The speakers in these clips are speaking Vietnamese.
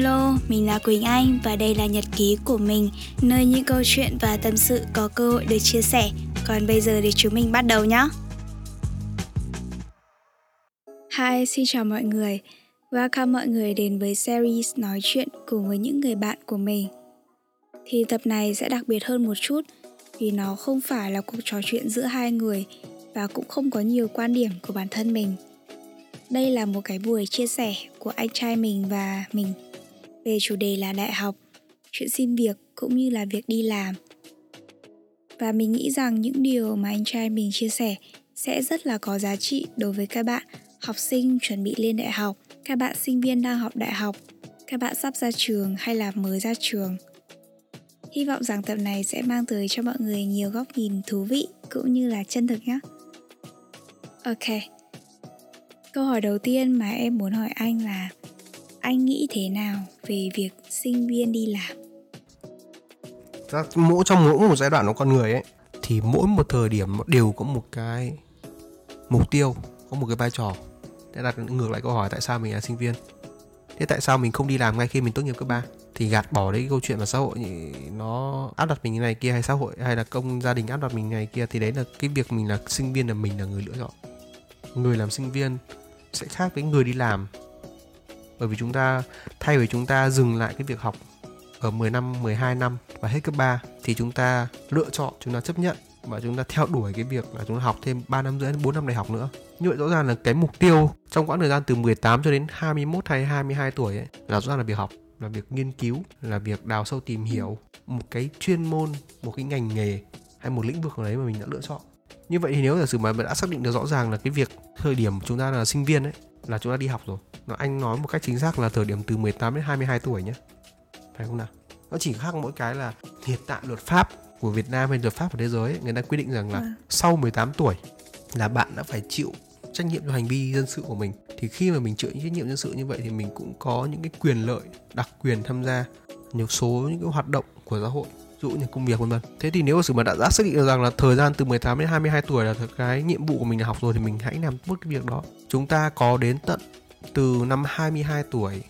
Hello, mình là Quỳnh Anh và đây là nhật ký của mình, nơi những câu chuyện và tâm sự có cơ hội được chia sẻ. Còn bây giờ thì chúng mình bắt đầu nhé. Hi, xin chào mọi người. Welcome mọi người đến với series nói chuyện cùng với những người bạn của mình. Thì tập này sẽ đặc biệt hơn một chút vì nó không phải là cuộc trò chuyện giữa hai người và cũng không có nhiều quan điểm của bản thân mình đây là một cái buổi chia sẻ của anh trai mình và mình về chủ đề là đại học, chuyện xin việc cũng như là việc đi làm. Và mình nghĩ rằng những điều mà anh trai mình chia sẻ sẽ rất là có giá trị đối với các bạn học sinh chuẩn bị lên đại học, các bạn sinh viên đang học đại học, các bạn sắp ra trường hay là mới ra trường. Hy vọng rằng tập này sẽ mang tới cho mọi người nhiều góc nhìn thú vị cũng như là chân thực nhé. Ok, câu hỏi đầu tiên mà em muốn hỏi anh là anh nghĩ thế nào về việc sinh viên đi làm? Mỗi trong mỗi một giai đoạn của con người ấy, thì mỗi một thời điểm đều có một cái mục tiêu, có một cái vai trò. Để đặt ngược lại câu hỏi tại sao mình là sinh viên. Thế tại sao mình không đi làm ngay khi mình tốt nghiệp cấp 3 thì gạt bỏ đấy cái câu chuyện mà xã hội nó áp đặt mình như này kia hay xã hội, hay là công gia đình áp đặt mình như này kia, thì đấy là cái việc mình là sinh viên là mình là người lựa chọn. Người làm sinh viên sẽ khác với người đi làm bởi vì chúng ta thay vì chúng ta dừng lại cái việc học ở 10 năm, 12 năm và hết cấp 3 thì chúng ta lựa chọn, chúng ta chấp nhận và chúng ta theo đuổi cái việc là chúng ta học thêm 3 năm rưỡi đến 4 năm đại học nữa. Như vậy rõ ràng là cái mục tiêu trong quãng thời gian từ 18 cho đến 21 hay 22 tuổi ấy là rõ ràng là việc học, là việc nghiên cứu, là việc đào sâu tìm hiểu một cái chuyên môn, một cái ngành nghề hay một lĩnh vực nào đấy mà mình đã lựa chọn như vậy thì nếu giả sử mà đã xác định được rõ ràng là cái việc thời điểm chúng ta là sinh viên ấy là chúng ta đi học rồi anh nói một cách chính xác là thời điểm từ 18 đến 22 tuổi nhé. Phải không nào? Nó chỉ khác mỗi cái là hiện tại luật pháp của Việt Nam hay luật pháp của thế giới ấy, người ta quy định rằng là à. sau 18 tuổi là bạn đã phải chịu trách nhiệm cho hành vi dân sự của mình. Thì khi mà mình chịu những trách nhiệm dân sự như vậy thì mình cũng có những cái quyền lợi đặc quyền tham gia nhiều số những cái hoạt động của xã hội dụ như công việc vân vân. Thế thì nếu mà sự mà đã, đã xác định được rằng là thời gian từ 18 đến 22 tuổi là cái nhiệm vụ của mình là học rồi thì mình hãy làm tốt cái việc đó. Chúng ta có đến tận từ năm 22 tuổi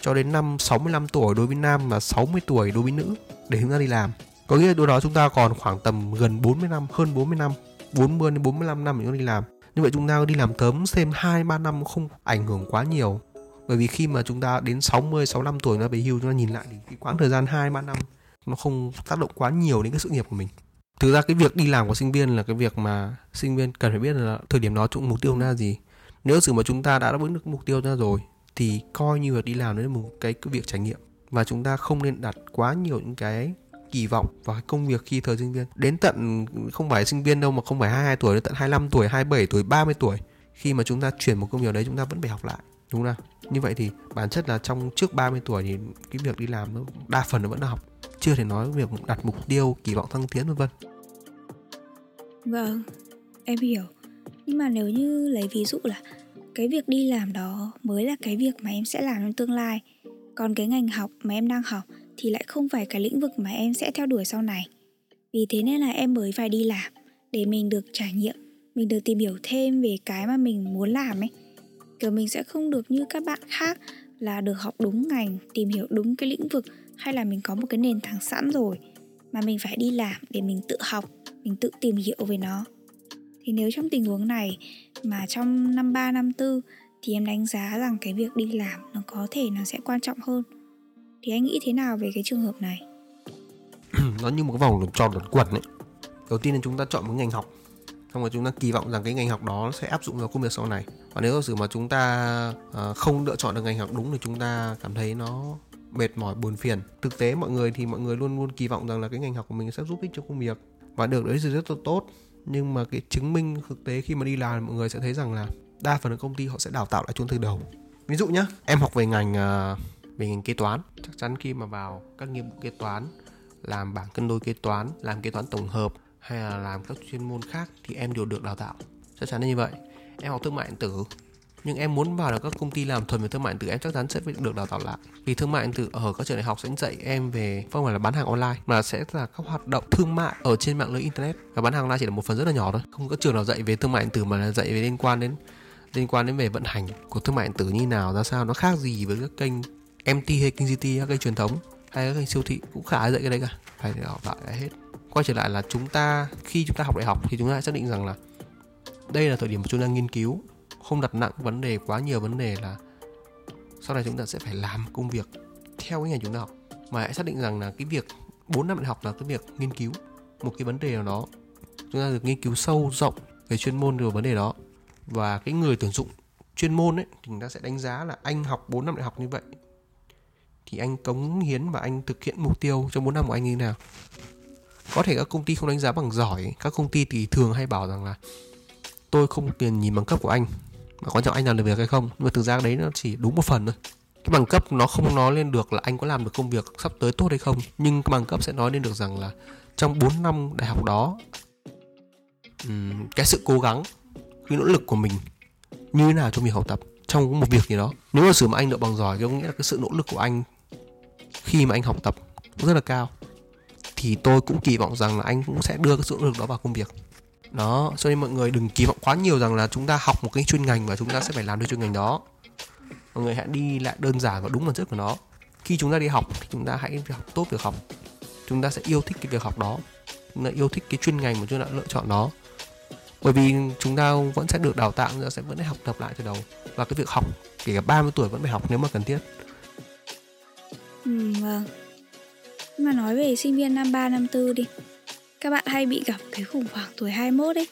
cho đến năm 65 tuổi đối với nam và 60 tuổi đối với nữ để chúng ta đi làm. Có nghĩa là đâu đó chúng ta còn khoảng tầm gần 40 năm, hơn 40 năm 40 đến 45 năm để chúng ta đi làm. Như vậy chúng ta đi làm tớm thêm 2 3 năm không ảnh hưởng quá nhiều. Bởi vì khi mà chúng ta đến 60 65 tuổi nó về hưu chúng ta nhìn lại thì cái quãng thời gian 2 3 năm nó không tác động quá nhiều đến cái sự nghiệp của mình. Thực ra cái việc đi làm của sinh viên là cái việc mà sinh viên cần phải biết là thời điểm đó chúng mục tiêu là gì nếu sự mà chúng ta đã đáp ứng được mục tiêu ra rồi thì coi như việc đi làm đấy là một cái, cái việc trải nghiệm. Và chúng ta không nên đặt quá nhiều những cái kỳ vọng vào cái công việc khi thời sinh viên. Đến tận không phải sinh viên đâu mà không phải 22 tuổi đến tận 25 tuổi 27 tuổi 30 tuổi khi mà chúng ta chuyển một công việc đấy chúng ta vẫn phải học lại đúng không như vậy thì bản chất là trong trước 30 tuổi thì cái việc đi làm nó đa phần nó vẫn là học chưa thể nói việc đặt mục tiêu kỳ vọng thăng tiến vân vân. Vâng em hiểu nhưng mà nếu như lấy ví dụ là cái việc đi làm đó mới là cái việc mà em sẽ làm trong tương lai, còn cái ngành học mà em đang học thì lại không phải cái lĩnh vực mà em sẽ theo đuổi sau này. Vì thế nên là em mới phải đi làm để mình được trải nghiệm, mình được tìm hiểu thêm về cái mà mình muốn làm ấy. Kiểu mình sẽ không được như các bạn khác là được học đúng ngành, tìm hiểu đúng cái lĩnh vực hay là mình có một cái nền tảng sẵn rồi mà mình phải đi làm để mình tự học, mình tự tìm hiểu về nó thì nếu trong tình huống này mà trong năm 3, năm tư thì em đánh giá rằng cái việc đi làm nó có thể nó sẽ quan trọng hơn. Thì anh nghĩ thế nào về cái trường hợp này? Nó như một cái vòng tròn luẩn quẩn ấy. Đầu tiên là chúng ta chọn một ngành học xong rồi chúng ta kỳ vọng rằng cái ngành học đó sẽ áp dụng vào công việc sau này. Và nếu giả sử mà chúng ta à, không lựa chọn được ngành học đúng thì chúng ta cảm thấy nó mệt mỏi buồn phiền. Thực tế mọi người thì mọi người luôn luôn kỳ vọng rằng là cái ngành học của mình sẽ giúp ích cho công việc và được đấy thì rất là tốt nhưng mà cái chứng minh thực tế khi mà đi làm, mọi người sẽ thấy rằng là đa phần các công ty họ sẽ đào tạo lại chúng từ đầu. Ví dụ nhá, em học về ngành à, về ngành kế toán. Chắc chắn khi mà vào các nghiệp vụ kế toán, làm bảng cân đối kế toán, làm kế toán tổng hợp hay là làm các chuyên môn khác thì em đều được đào tạo. Chắc chắn là như vậy. Em học thương mại điện tử nhưng em muốn vào được các công ty làm thuần về thương mại điện tử, em chắc chắn sẽ phải được đào tạo lại. Vì thương mại điện tử ở các trường đại học sẽ dạy em về không phải là bán hàng online, mà sẽ là các hoạt động thương mại ở trên mạng lưới internet. Và bán hàng online chỉ là một phần rất là nhỏ thôi. Không có trường nào dạy về thương mại điện tử mà là dạy về liên quan đến, liên quan đến về vận hành của thương mại điện tử như nào, ra sao, nó khác gì với các kênh MT hay King GT các kênh truyền thống hay các kênh siêu thị. Cũng khá dạy cái đấy cả. Phải đào tạo lại hết. Quay trở lại là chúng ta, khi chúng ta học đại học thì chúng ta xác định rằng là đây là thời điểm mà chúng ta nghiên cứu không đặt nặng vấn đề, quá nhiều vấn đề là sau này chúng ta sẽ phải làm công việc theo cái ngành chúng ta học. Mà hãy xác định rằng là cái việc 4 năm đại học là cái việc nghiên cứu một cái vấn đề nào đó. Chúng ta được nghiên cứu sâu rộng về chuyên môn về vấn đề đó. Và cái người tuyển dụng chuyên môn ấy, thì chúng ta sẽ đánh giá là anh học 4 năm đại học như vậy thì anh cống hiến và anh thực hiện mục tiêu trong 4 năm của anh như thế nào. Có thể các công ty không đánh giá bằng giỏi, các công ty thì thường hay bảo rằng là tôi không tiền nhìn bằng cấp của anh mà quan trọng anh làm được việc hay không? Nhưng mà thực ra đấy nó chỉ đúng một phần thôi. Cái bằng cấp nó không nói lên được là anh có làm được công việc sắp tới tốt hay không. Nhưng cái bằng cấp sẽ nói lên được rằng là trong 4 năm đại học đó cái sự cố gắng, cái nỗ lực của mình như thế nào trong việc học tập trong một việc gì đó. Nếu mà sử mà anh được bằng giỏi thì có nghĩa là cái sự nỗ lực của anh khi mà anh học tập rất là cao, thì tôi cũng kỳ vọng rằng là anh cũng sẽ đưa cái sự nỗ lực đó vào công việc đó cho nên mọi người đừng kỳ vọng quá nhiều rằng là chúng ta học một cái chuyên ngành và chúng ta sẽ phải làm được chuyên ngành đó. Mọi người hãy đi lại đơn giản và đúng bản chất của nó. Khi chúng ta đi học thì chúng ta hãy học tốt việc học. Chúng ta sẽ yêu thích cái việc học đó. Chúng ta yêu thích cái chuyên ngành mà chúng ta lựa chọn đó bởi vì chúng ta vẫn sẽ được đào tạo chúng ta sẽ vẫn phải học tập lại từ đầu. Và cái việc học kể cả 30 tuổi vẫn phải học nếu mà cần thiết. Ừ, vâng. Mà nói về sinh viên năm 3, năm 4 đi. Các bạn hay bị gặp cái khủng hoảng tuổi 21 ấy.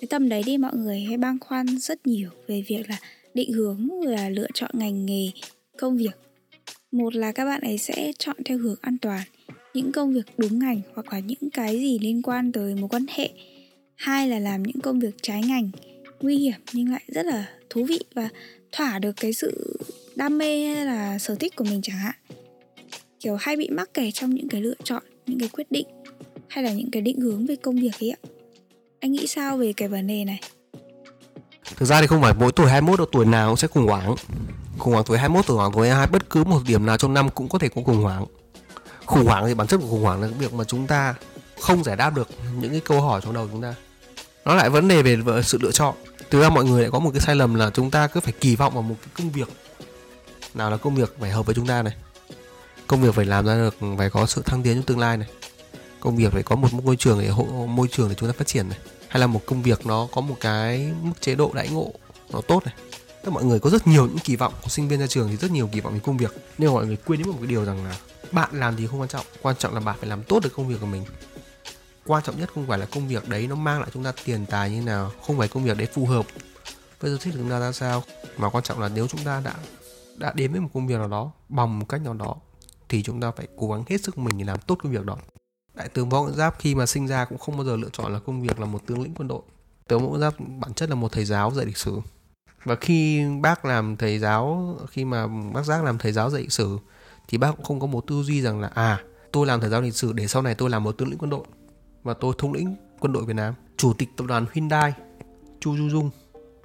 Cái tầm đấy đi mọi người hay băn khoăn rất nhiều về việc là định hướng là lựa chọn ngành nghề, công việc. Một là các bạn ấy sẽ chọn theo hướng an toàn Những công việc đúng ngành hoặc là những cái gì liên quan tới mối quan hệ. Hai là làm những công việc trái ngành, nguy hiểm nhưng lại rất là thú vị và thỏa được cái sự đam mê hay là sở thích của mình chẳng hạn. Kiểu hay bị mắc kẹt trong những cái lựa chọn những cái quyết định hay là những cái định hướng về công việc ấy ạ? Anh nghĩ sao về cái vấn đề này? Thực ra thì không phải mỗi tuổi 21 độ tuổi nào cũng sẽ khủng hoảng. Khủng hoảng tuổi 21 tuổi hoảng tuổi 22 bất cứ một điểm nào trong năm cũng có thể có khủng hoảng. Khủng hoảng thì bản chất của khủng hoảng là cái việc mà chúng ta không giải đáp được những cái câu hỏi trong đầu chúng ta. Nó lại vấn đề về sự lựa chọn. Thực ra mọi người lại có một cái sai lầm là chúng ta cứ phải kỳ vọng vào một cái công việc nào là công việc phải hợp với chúng ta này. Công việc phải làm ra được, phải có sự thăng tiến trong tương lai này công việc phải có một môi trường để hộ, môi trường để chúng ta phát triển này. Hay là một công việc nó có một cái mức chế độ đãi ngộ nó tốt này. Tức mọi người có rất nhiều những kỳ vọng của sinh viên ra trường thì rất nhiều kỳ vọng về công việc. Nhưng mà mọi người quên đến một cái điều rằng là bạn làm gì không quan trọng quan trọng là bạn phải làm tốt được công việc của mình. Quan trọng nhất không phải là công việc đấy nó mang lại chúng ta tiền tài như nào, không phải công việc đấy phù hợp với sở thích của chúng ta ra sao. Mà quan trọng là nếu chúng ta đã đã đến với một công việc nào đó, bằng một cách nào đó, thì chúng ta phải cố gắng hết sức mình để làm tốt công việc đó đại tướng võ nguyên giáp khi mà sinh ra cũng không bao giờ lựa chọn là công việc là một tướng lĩnh quân đội. Tướng võ nguyên giáp bản chất là một thầy giáo dạy lịch sử. Và khi bác làm thầy giáo, khi mà bác giác làm thầy giáo dạy lịch sử, thì bác cũng không có một tư duy rằng là à tôi làm thầy giáo lịch sử để sau này tôi làm một tướng lĩnh quân đội. Và tôi thống lĩnh quân đội Việt Nam. Chủ tịch tập đoàn Hyundai, Chu Du Dung,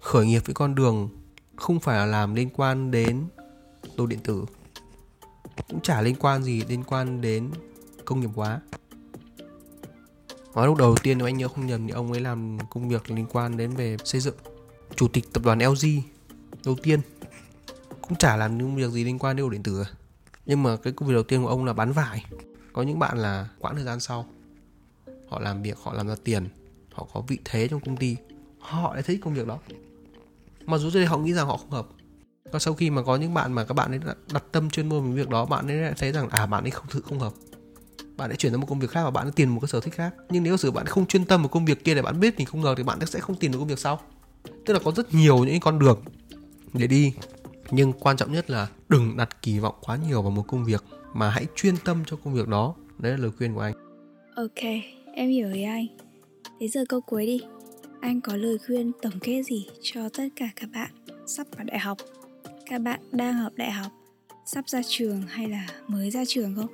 khởi nghiệp với con đường không phải là làm liên quan đến đồ điện tử, cũng chả liên quan gì, liên quan đến công nghiệp hóa nói lúc đầu tiên nếu anh nhớ không nhầm thì ông ấy làm công việc liên quan đến về xây dựng chủ tịch tập đoàn LG đầu tiên. Cũng chả làm những việc gì liên quan đến đồ điện tử à. nhưng mà cái công việc đầu tiên của ông là bán vải. Có những bạn là quãng thời gian sau, họ làm việc, họ làm ra tiền, họ có vị thế trong công ty, họ lại thích công việc đó. Mà dù trước đây họ nghĩ rằng họ không hợp, và sau khi mà có những bạn mà các bạn ấy đặt tâm chuyên môn về việc đó, bạn ấy lại thấy rằng à bạn ấy không thực, không hợp bạn ấy chuyển sang một công việc khác và bạn ấy tìm một cái sở thích khác. Nhưng nếu sử bạn không chuyên tâm vào công việc kia để bạn biết mình không ngờ thì bạn sẽ không tìm được công việc sau. Tức là có rất nhiều những con đường để đi. Nhưng quan trọng nhất là đừng đặt kỳ vọng quá nhiều vào một công việc mà hãy chuyên tâm cho công việc đó. Đấy là lời khuyên của anh. Ok, em hiểu ý anh. Thế giờ câu cuối đi. Anh có lời khuyên tổng kết gì cho tất cả các bạn sắp vào đại học? Các bạn đang học đại học, sắp ra trường hay là mới ra trường không?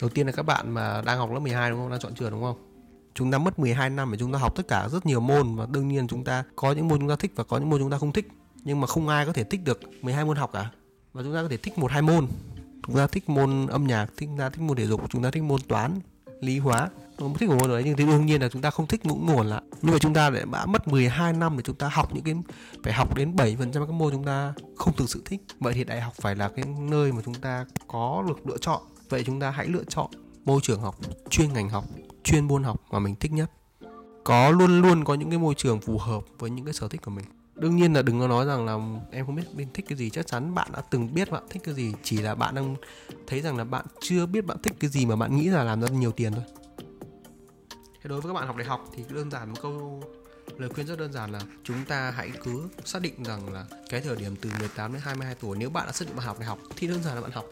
Đầu tiên là các bạn mà đang học lớp 12 đúng không? Đang chọn trường đúng không? Chúng ta mất 12 năm để chúng ta học tất cả rất nhiều môn và đương nhiên chúng ta có những môn chúng ta thích và có những môn chúng ta không thích. Nhưng mà không ai có thể thích được 12 môn học cả. Và chúng ta có thể thích một hai môn. Chúng ta thích môn âm nhạc, chúng ta thích môn thể dục, chúng ta thích môn toán, lý hóa. không thích một môn đấy nhưng thì đương nhiên là chúng ta không thích ngũ nguồn lại nhưng mà chúng ta lại đã mất 12 năm để chúng ta học những cái phải học đến 7 phần trăm các môn chúng ta không thực sự thích vậy thì đại học phải là cái nơi mà chúng ta có được lựa chọn vậy chúng ta hãy lựa chọn môi trường học, chuyên ngành học, chuyên môn học mà mình thích nhất. Có luôn luôn có những cái môi trường phù hợp với những cái sở thích của mình. Đương nhiên là đừng có nói rằng là em không biết mình thích cái gì. Chắc chắn bạn đã từng biết bạn thích cái gì, chỉ là bạn đang thấy rằng là bạn chưa biết bạn thích cái gì mà bạn nghĩ là làm ra nhiều tiền thôi. Thế đối với các bạn học đại học thì đơn giản một câu lời khuyên rất đơn giản là chúng ta hãy cứ xác định rằng là cái thời điểm từ 18 đến 22 tuổi, nếu bạn đã xác định bạn học đại học thì đơn giản là bạn học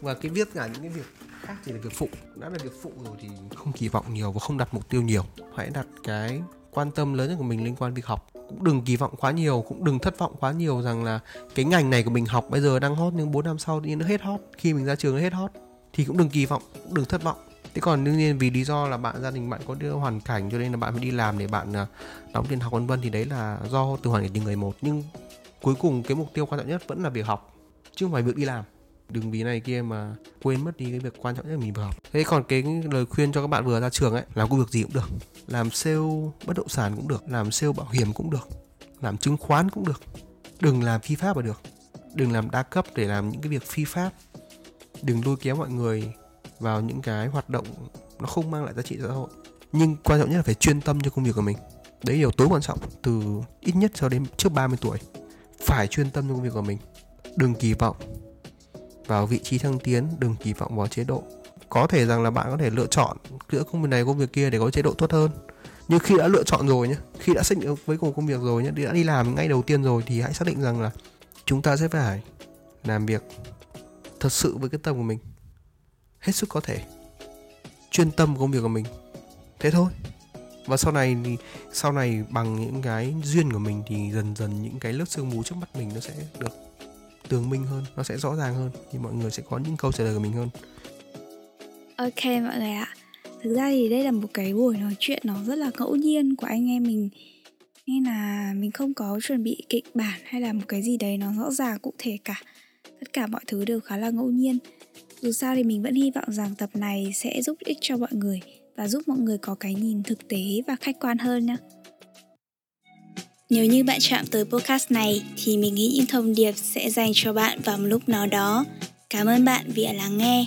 và cái viết cả những cái việc khác chỉ là việc phụ. Đã là việc phụ rồi thì không kỳ vọng nhiều và không đặt mục tiêu nhiều. Hãy đặt cái quan tâm lớn nhất của mình liên quan việc học. Cũng đừng kỳ vọng quá nhiều, cũng đừng thất vọng quá nhiều rằng là cái ngành này của mình học bây giờ đang hot nhưng 4 năm sau thì nó hết hot. Khi mình ra trường nó hết hot thì cũng đừng kỳ vọng, cũng đừng thất vọng. Thế còn đương nhiên vì lý do là bạn, gia đình bạn có đưa hoàn cảnh cho nên là bạn phải đi làm để bạn à, đóng tiền học vân vân thì đấy là do từ hoàn cảnh từng người một nhưng cuối cùng cái mục tiêu quan trọng nhất vẫn là việc học, chứ không phải việc đi làm đừng vì này kia mà quên mất đi cái việc quan trọng nhất là mình vừa học. Thế còn cái lời khuyên cho các bạn vừa ra trường ấy, làm công việc gì cũng được, làm sale bất động sản cũng được, làm sale bảo hiểm cũng được, làm chứng khoán cũng được. Đừng làm phi pháp là được. Đừng làm đa cấp để làm những cái việc phi pháp. Đừng lôi kéo mọi người vào những cái hoạt động nó không mang lại giá trị xã hội. Nhưng quan trọng nhất là phải chuyên tâm cho công việc của mình. Đấy điều tối quan trọng, từ ít nhất cho đến trước 30 tuổi. Phải chuyên tâm cho công việc của mình. Đừng kỳ vọng vào vị trí thăng tiến, đừng kỳ vọng vào chế độ. Có thể rằng là bạn có thể lựa chọn giữa công việc này công việc kia để có chế độ tốt hơn. Nhưng khi đã lựa chọn rồi nhé khi đã xác định với cùng công việc rồi nhé đã đi làm ngay đầu tiên rồi thì hãy xác định rằng là chúng ta sẽ phải làm việc thật sự với cái tâm của mình. Hết sức có thể. Chuyên tâm công việc của mình. Thế thôi. Và sau này thì, sau này bằng những cái duyên của mình thì dần dần những cái lớp sương mù trước mắt mình nó sẽ được tường minh hơn, nó sẽ rõ ràng hơn, thì mọi người sẽ có những câu trả lời của mình hơn. Ok mọi người ạ. Thực ra thì đây là một cái buổi nói chuyện nó rất là ngẫu nhiên của anh em mình. Nên là mình không có chuẩn bị kịch bản hay là một cái gì đấy nó rõ ràng cụ thể cả. Tất cả mọi thứ đều khá là ngẫu nhiên. Dù sao thì mình vẫn hy vọng rằng tập này sẽ giúp ích cho mọi người và giúp mọi người có cái nhìn thực tế và khách quan hơn nhé nếu như bạn chạm tới podcast này thì mình nghĩ những thông điệp sẽ dành cho bạn vào một lúc nào đó. Cảm ơn bạn vì đã lắng nghe.